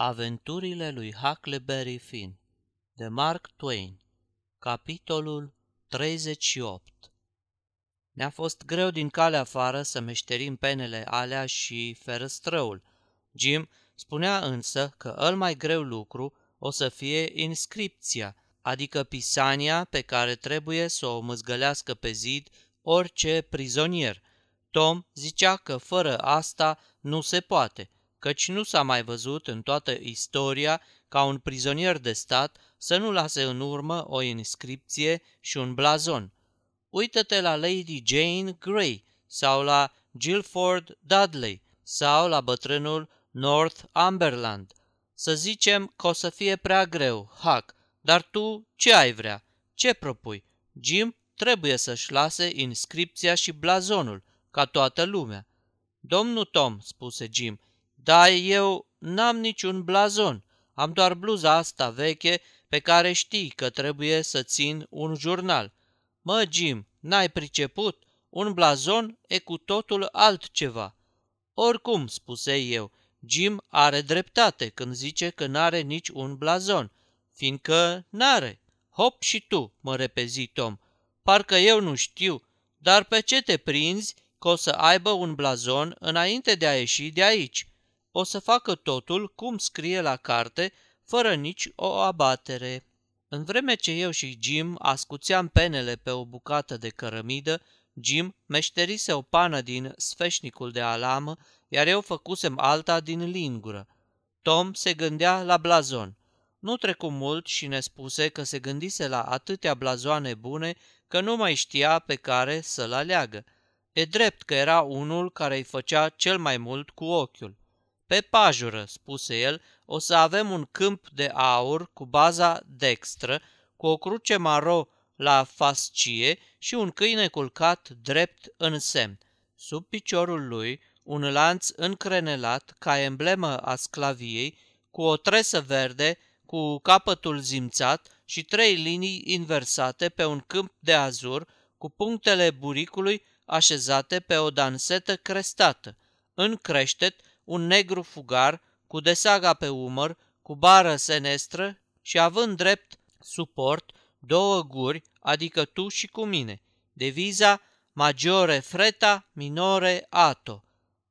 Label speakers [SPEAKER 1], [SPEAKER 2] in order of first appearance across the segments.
[SPEAKER 1] Aventurile lui Huckleberry Finn de Mark Twain Capitolul 38 Ne-a fost greu din calea afară să meșterim penele alea și ferăstrăul. Jim spunea însă că îl mai greu lucru o să fie inscripția, adică pisania pe care trebuie să o măzgălească pe zid orice prizonier. Tom zicea că fără asta nu se poate – căci nu s-a mai văzut în toată istoria ca un prizonier de stat să nu lase în urmă o inscripție și un blazon. Uită-te la Lady Jane Grey sau la Guilford Dudley sau la bătrânul Northumberland. Să zicem că o să fie prea greu, Huck, dar tu ce ai vrea? Ce propui? Jim trebuie să-și lase inscripția și blazonul, ca toată lumea. Domnul Tom, spuse Jim, dar eu n-am niciun blazon, am doar bluza asta veche pe care știi că trebuie să țin un jurnal. Mă, Jim, n-ai priceput? Un blazon e cu totul altceva. Oricum, spuse eu, Jim are dreptate când zice că n-are nici un blazon, fiindcă n-are. Hop și tu, mă repezi Tom. Parcă eu nu știu, dar pe ce te prinzi că o să aibă un blazon înainte de a ieși de aici? O să facă totul cum scrie la carte, fără nici o abatere. În vreme ce eu și Jim ascuțeam penele pe o bucată de cărămidă, Jim meșterise o pană din sfeșnicul de alamă, iar eu făcusem alta din lingură. Tom se gândea la blazon. Nu trecu mult și ne spuse că se gândise la atâtea blazoane bune că nu mai știa pe care să-l aleagă. E drept că era unul care îi făcea cel mai mult cu ochiul. Pe pajură, spuse el, o să avem un câmp de aur cu baza dextră, cu o cruce maro la fascie și un câine culcat drept în semn. Sub piciorul lui, un lanț încrenelat ca emblemă a sclaviei, cu o tresă verde, cu capătul zimțat și trei linii inversate pe un câmp de azur, cu punctele buricului așezate pe o dansetă crestată. În creștet, un negru fugar, cu desaga pe umăr, cu bară senestră și având drept suport două guri, adică tu și cu mine. Deviza Majore freta, minore ato.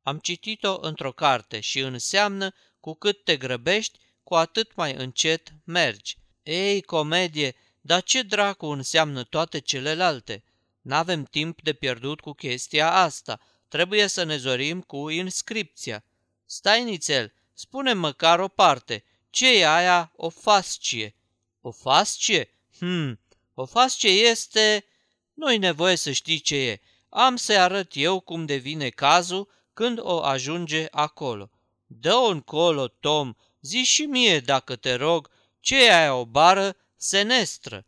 [SPEAKER 1] Am citit-o într-o carte și înseamnă cu cât te grăbești, cu atât mai încet mergi. Ei, comedie, dar ce dracu înseamnă toate celelalte? N-avem timp de pierdut cu chestia asta. Trebuie să ne zorim cu inscripția. Stai nițel, spune măcar o parte. Ce e aia o fascie? O fascie? Hmm, o fascie este... Nu-i nevoie să știi ce e. Am să-i arăt eu cum devine cazul când o ajunge acolo. Dă-o încolo, Tom, zi și mie, dacă te rog, ce e aia o bară senestră?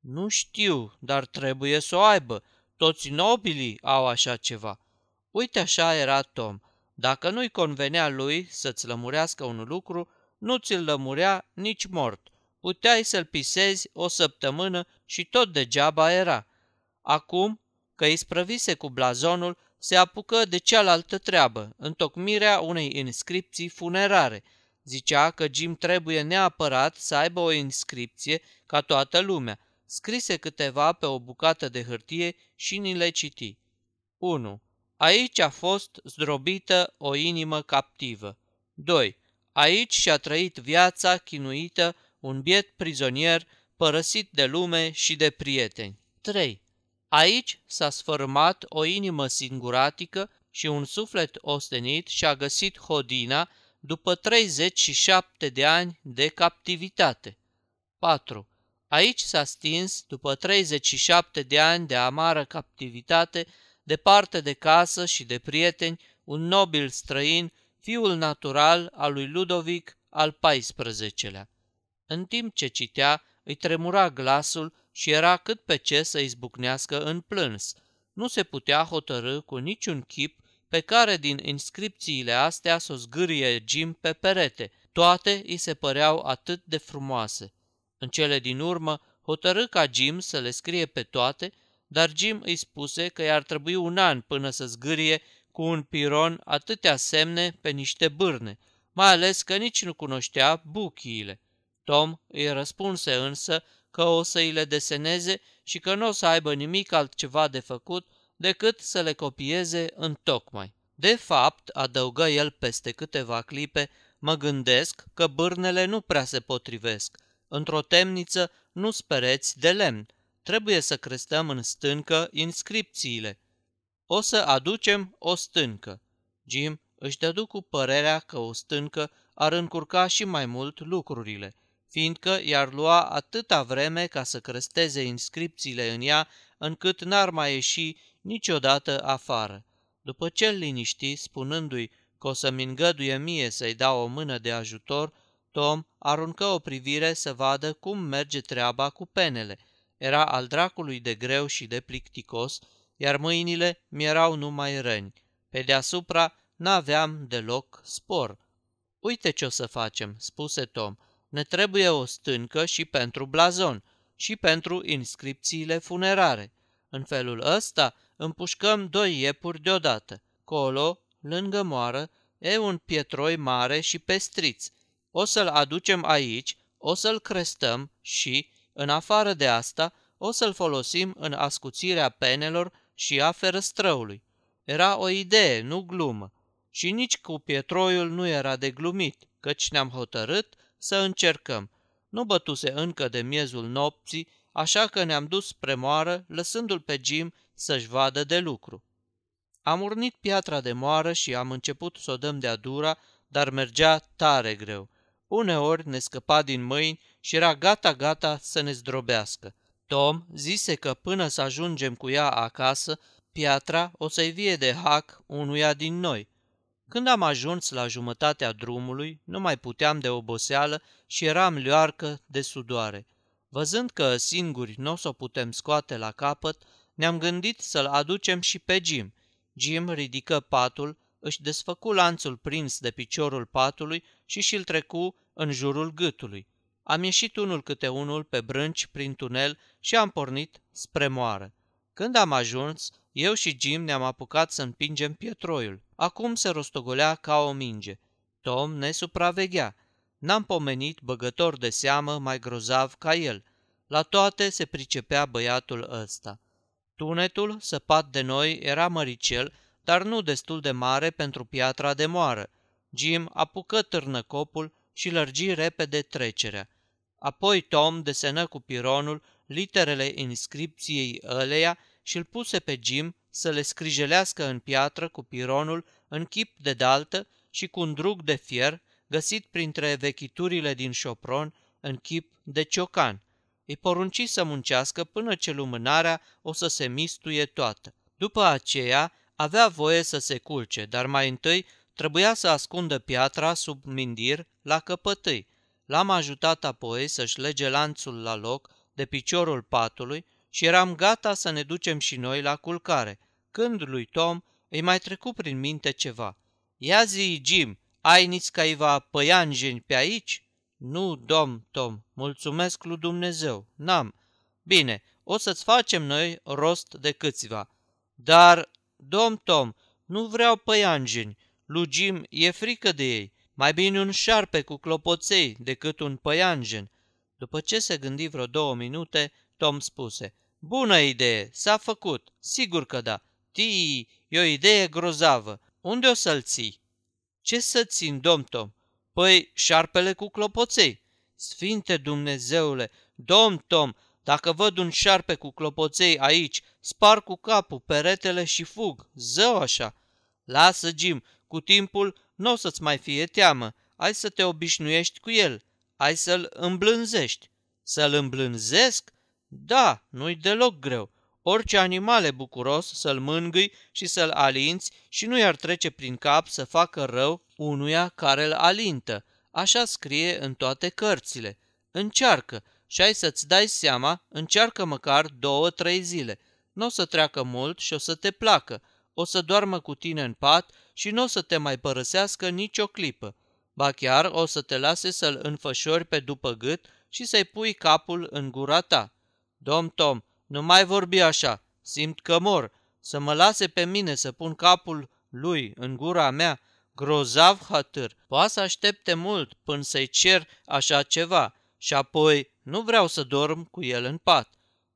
[SPEAKER 1] Nu știu, dar trebuie să o aibă. Toți nobilii au așa ceva. Uite așa era Tom. Dacă nu-i convenea lui să-ți lămurească un lucru, nu ți-l lămurea nici mort. Puteai să-l pisezi o săptămână și tot degeaba era. Acum, că îi sprăvise cu blazonul, se apucă de cealaltă treabă, întocmirea unei inscripții funerare. Zicea că Jim trebuie neapărat să aibă o inscripție ca toată lumea. Scrise câteva pe o bucată de hârtie și ni le citi. 1. Aici a fost zdrobită o inimă captivă. 2. Aici și-a trăit viața chinuită un biet prizonier părăsit de lume și de prieteni. 3. Aici s-a sfărâmat o inimă singuratică și un suflet ostenit și-a găsit hodina după 37 de ani de captivitate. 4. Aici s-a stins, după 37 de ani de amară captivitate, departe de casă și de prieteni, un nobil străin, fiul natural al lui Ludovic al XIV-lea. În timp ce citea, îi tremura glasul și era cât pe ce să izbucnească în plâns. Nu se putea hotărâ cu niciun chip pe care din inscripțiile astea să o zgârie Jim pe perete. Toate îi se păreau atât de frumoase. În cele din urmă, hotărâ ca Jim să le scrie pe toate dar Jim îi spuse că i-ar trebui un an până să zgârie cu un piron atâtea semne pe niște bârne. mai ales că nici nu cunoștea buchiile. Tom îi răspunse însă că o să îi le deseneze și că nu o să aibă nimic altceva de făcut decât să le copieze în tocmai. De fapt, adăugă el peste câteva clipe, mă gândesc că bârnele nu prea se potrivesc. Într-o temniță nu spereți de lemn. Trebuie să crestăm în stâncă inscripțiile. O să aducem o stâncă. Jim își dădu cu părerea că o stâncă ar încurca și mai mult lucrurile, fiindcă i-ar lua atâta vreme ca să cresteze inscripțiile în ea, încât n-ar mai ieși niciodată afară. După ce îl liniști, spunându-i că o să-mi îngăduie mie să-i dau o mână de ajutor, Tom aruncă o privire să vadă cum merge treaba cu penele. Era al dracului de greu și de plicticos, iar mâinile mi-erau numai răni. Pe deasupra n-aveam deloc spor. Uite ce o să facem, spuse Tom. Ne trebuie o stâncă și pentru blazon și pentru inscripțiile funerare. În felul ăsta împușcăm doi iepuri deodată. Colo, lângă moară, e un pietroi mare și pestriț. O să-l aducem aici, o să-l crestăm și, în afară de asta, o să-l folosim în ascuțirea penelor și a ferăstrăului. Era o idee, nu glumă. Și nici cu pietroiul nu era de glumit, căci ne-am hotărât să încercăm. Nu bătuse încă de miezul nopții, așa că ne-am dus spre moară, lăsându-l pe Jim să-și vadă de lucru. Am urnit piatra de moară și am început să o dăm de-a dura, dar mergea tare greu. Uneori ne scăpa din mâini și era gata-gata să ne zdrobească. Tom zise că până să ajungem cu ea acasă, piatra o să-i vie de hac unuia din noi. Când am ajuns la jumătatea drumului, nu mai puteam de oboseală și eram lioarcă de sudoare. Văzând că singuri nu o să o putem scoate la capăt, ne-am gândit să-l aducem și pe Jim. Jim ridică patul, își desfăcu lanțul prins de piciorul patului și și-l trecu în jurul gâtului. Am ieșit unul câte unul pe brânci prin tunel și am pornit spre moară. Când am ajuns, eu și Jim ne-am apucat să împingem pietroiul. Acum se rostogolea ca o minge. Tom ne supraveghea. N-am pomenit băgător de seamă mai grozav ca el. La toate se pricepea băiatul ăsta. Tunetul, săpat de noi, era măricel, dar nu destul de mare pentru piatra de moară. Jim apucă târnăcopul și lărgi repede trecerea. Apoi Tom desenă cu pironul literele inscripției ăleia și îl puse pe Jim să le scrijelească în piatră cu pironul în chip de daltă și cu un drug de fier găsit printre vechiturile din șopron în chip de ciocan. Îi porunci să muncească până ce lumânarea o să se mistuie toată. După aceea avea voie să se culce, dar mai întâi trebuia să ascundă piatra sub mindir la căpătâi. L-am ajutat apoi să-și lege lanțul la loc de piciorul patului și eram gata să ne ducem și noi la culcare, când lui Tom îi mai trecu prin minte ceva. Ia zi, Jim, ai nici caiva păianjeni pe aici?" Nu, domn Tom, mulțumesc lui Dumnezeu, n-am." Bine, o să-ți facem noi rost de câțiva." Dar, domn Tom, nu vreau păianjeni, lui Jim e frică de ei. Mai bine un șarpe cu clopoței decât un păianjen." După ce se gândi vreo două minute, Tom spuse, Bună idee, s-a făcut, sigur că da. Tii, e o idee grozavă. Unde o să-l ții? Ce să țin, domn Tom? Păi, șarpele cu clopoței. Sfinte Dumnezeule, domn Tom, dacă văd un șarpe cu clopoței aici, spar cu capul peretele și fug, zău așa. Lasă, Jim, cu timpul nu o să-ți mai fie teamă, ai să te obișnuiești cu el, ai să-l îmblânzești. Să-l îmblânzesc? Da, nu-i deloc greu. Orice animal e bucuros să-l mângâi și să-l alinți și nu i-ar trece prin cap să facă rău unuia care îl alintă. Așa scrie în toate cărțile. Încearcă și ai să-ți dai seama, încearcă măcar două-trei zile. Nu o să treacă mult și o să te placă. O să doarmă cu tine în pat și nu o să te mai părăsească nicio clipă. Ba chiar o să te lase să-l înfășori pe după gât și să-i pui capul în gura ta. Dom Tom, nu mai vorbi așa, simt că mor, să mă lase pe mine să pun capul lui în gura mea, grozav hatâr, poate să aștepte mult până să-i cer așa ceva și apoi nu vreau să dorm cu el în pat.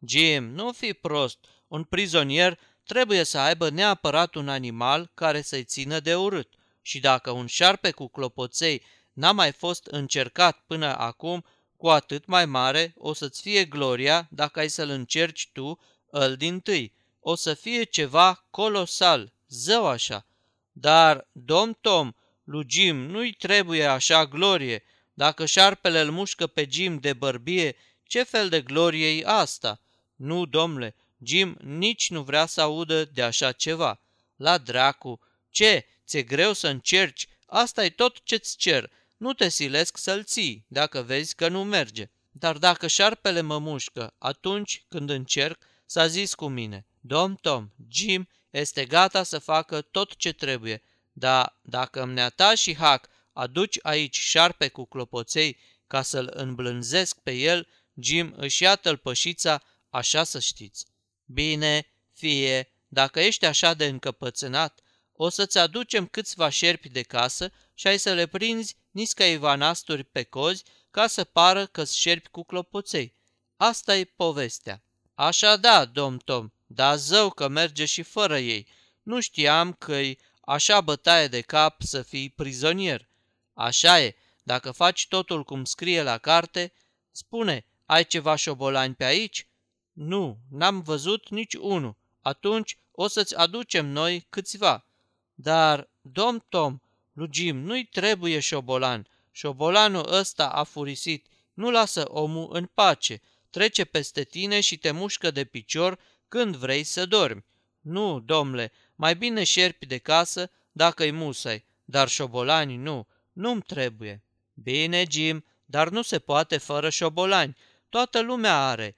[SPEAKER 1] Jim, nu fi prost, un prizonier trebuie să aibă neapărat un animal care să-i țină de urât. Și dacă un șarpe cu clopoței n-a mai fost încercat până acum, cu atât mai mare o să-ți fie gloria dacă ai să-l încerci tu, îl din tâi. O să fie ceva colosal, zău așa. Dar, domn Tom, lui Jim nu-i trebuie așa glorie. Dacă șarpele îl mușcă pe Jim de bărbie, ce fel de glorie e asta? Nu, domnule, Jim nici nu vrea să audă de așa ceva. La dracu, ce, ți-e greu să încerci? Asta e tot ce-ți cer. Nu te silesc să-l ții, dacă vezi că nu merge. Dar dacă șarpele mă mușcă, atunci când încerc, s-a zis cu mine, Dom Tom, Jim este gata să facă tot ce trebuie, dar dacă îmi neata și hac aduci aici șarpe cu clopoței ca să-l îmblânzesc pe el, Jim își ia tălpășița, așa să știți. Bine, fie, dacă ești așa de încăpățânat, o să-ți aducem câțiva șerpi de casă și ai să le prinzi nisca ivanasturi pe cozi ca să pară că șerpi cu clopoței. asta e povestea. Așa da, domn Tom, dar zău că merge și fără ei. Nu știam că-i așa bătaie de cap să fii prizonier. Așa e, dacă faci totul cum scrie la carte, spune, ai ceva șobolani pe aici? Nu, n-am văzut nici unul. Atunci o să-ți aducem noi câțiva. Dar, domn Tom, lui Jim nu-i trebuie șobolan. Șobolanul ăsta a furisit. Nu lasă omul în pace. Trece peste tine și te mușcă de picior când vrei să dormi. Nu, domnule, mai bine șerpi de casă dacă-i musai, dar șobolani nu, nu-mi trebuie. Bine, Jim, dar nu se poate fără șobolani. Toată lumea are.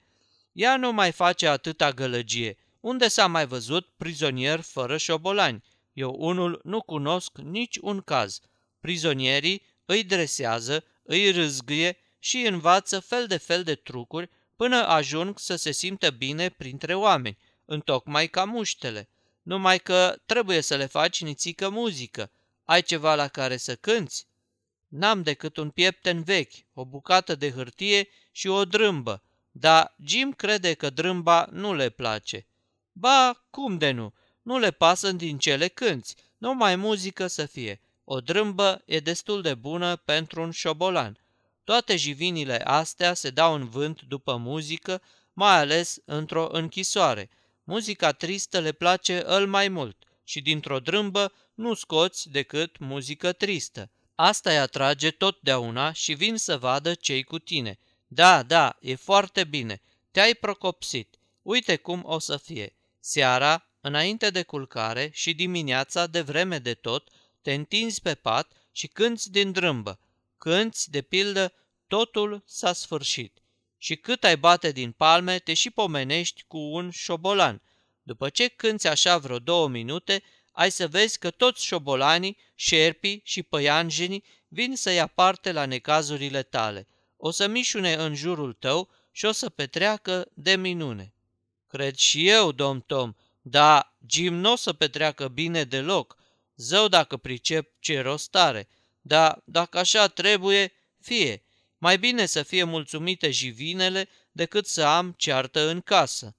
[SPEAKER 1] Ea nu mai face atâta gălăgie. Unde s-a mai văzut prizonier fără șobolani? Eu unul nu cunosc nici un caz. Prizonierii îi dresează, îi râzgâie și învață fel de fel de trucuri până ajung să se simtă bine printre oameni, întocmai ca muștele. Numai că trebuie să le faci nițică muzică. Ai ceva la care să cânți? N-am decât un piepten vechi, o bucată de hârtie și o drâmbă, dar Jim crede că drâmba nu le place. Ba, cum de nu? Nu le pasă din cele cânți, numai muzică să fie. O drâmbă e destul de bună pentru un șobolan. Toate jivinile astea se dau în vânt după muzică, mai ales într-o închisoare. Muzica tristă le place îl mai mult și dintr-o drâmbă nu scoți decât muzică tristă. Asta îi atrage totdeauna și vin să vadă cei cu tine. Da, da, e foarte bine. Te-ai procopsit. Uite cum o să fie. Seara, înainte de culcare și dimineața de vreme de tot, te întinzi pe pat și cânți din drâmbă. Cânți, de pildă, totul s-a sfârșit. Și cât ai bate din palme, te și pomenești cu un șobolan. După ce cânți așa vreo două minute, ai să vezi că toți șobolanii, șerpii și păianjenii vin să ia parte la necazurile tale. O să mișune în jurul tău și o să petreacă de minune. Cred și eu, domn Tom, dar Jim nu o să petreacă bine deloc. Zău dacă pricep ce rost are. Dar dacă așa trebuie, fie. Mai bine să fie mulțumite jivinele decât să am ceartă în casă.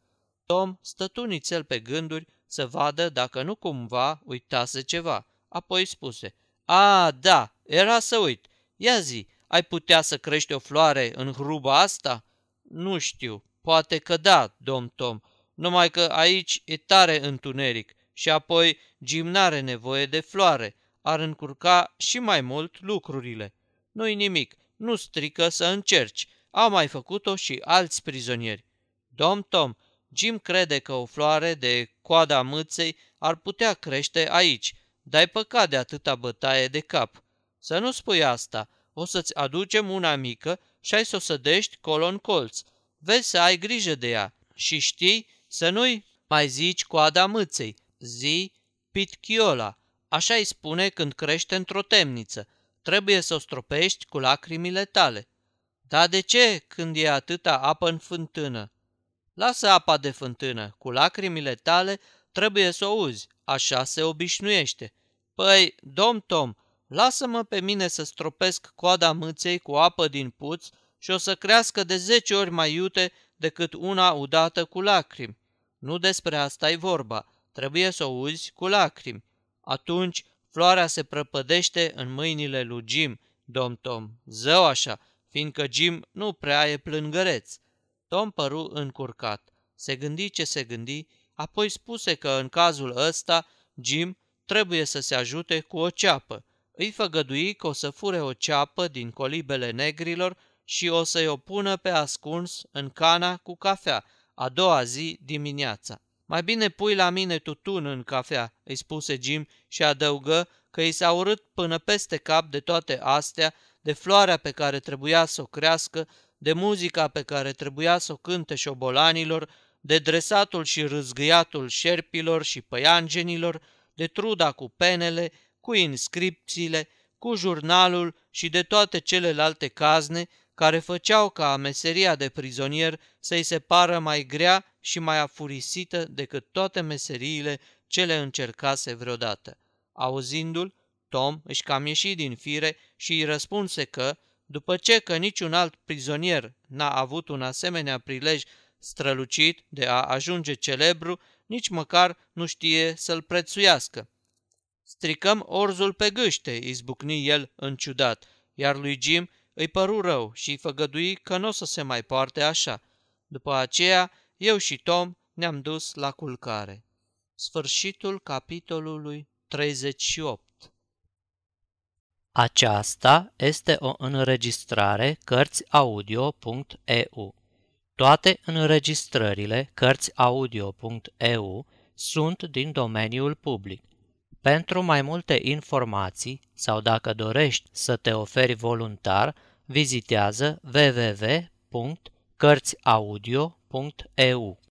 [SPEAKER 1] Tom stătu nițel pe gânduri să vadă dacă nu cumva uitase ceva. Apoi spuse, A, da, era să uit. Ia zi, ai putea să crești o floare în hruba asta? Nu știu, poate că da, domn Tom, numai că aici e tare întuneric și apoi gimnare nevoie de floare, ar încurca și mai mult lucrurile. Nu-i nimic, nu strică să încerci, au mai făcut-o și alți prizonieri. Dom Tom, Jim crede că o floare de coada mâței ar putea crește aici, dar păcat de atâta bătaie de cap. Să nu spui asta, o să-ți aducem una mică și ai să o sădești colo în colț. Vezi să ai grijă de ea și știi să nu-i mai zici coada mâței, zi pitchiola. Așa îi spune când crește într-o temniță. Trebuie să o stropești cu lacrimile tale. Dar de ce când e atâta apă în fântână? Lasă apa de fântână, cu lacrimile tale trebuie să o uzi, așa se obișnuiește. Păi, domn Tom, lasă-mă pe mine să stropesc coada mâței cu apă din puț și o să crească de zece ori mai iute decât una udată cu lacrimi. Nu despre asta e vorba, trebuie să o uzi cu lacrimi. Atunci floarea se prăpădește în mâinile lui Jim, domn Tom, zău așa, fiindcă Jim nu prea e plângăreț. Tom păru încurcat. Se gândi ce se gândi, apoi spuse că în cazul ăsta Jim trebuie să se ajute cu o ceapă. Îi făgădui că o să fure o ceapă din colibele negrilor și o să-i o pună pe ascuns în cana cu cafea, a doua zi dimineața. Mai bine pui la mine tutun în cafea, îi spuse Jim și adăugă că i s-a urât până peste cap de toate astea, de floarea pe care trebuia să o crească, de muzica pe care trebuia să o cânte șobolanilor, de dresatul și râzgâiatul șerpilor și păianjenilor, de truda cu penele, cu inscripțiile, cu jurnalul și de toate celelalte cazne care făceau ca meseria de prizonier să-i se pară mai grea și mai afurisită decât toate meseriile ce le încercase vreodată. Auzindu-l, Tom își cam ieși din fire și îi răspunse că, după ce că niciun alt prizonier n-a avut un asemenea prilej strălucit de a ajunge celebru, nici măcar nu știe să-l prețuiască. Stricăm orzul pe gâște, izbucni el în ciudat, iar lui Jim îi păru rău și îi făgădui că nu o să se mai poarte așa. După aceea, eu și Tom ne-am dus la culcare. Sfârșitul capitolului 38 Aceasta este o înregistrare Cărțiaudio.eu. Toate înregistrările Cărțiaudio.eu sunt din domeniul public. Pentru mai multe informații sau dacă dorești să te oferi voluntar, vizitează www.cărțiaudio.eu.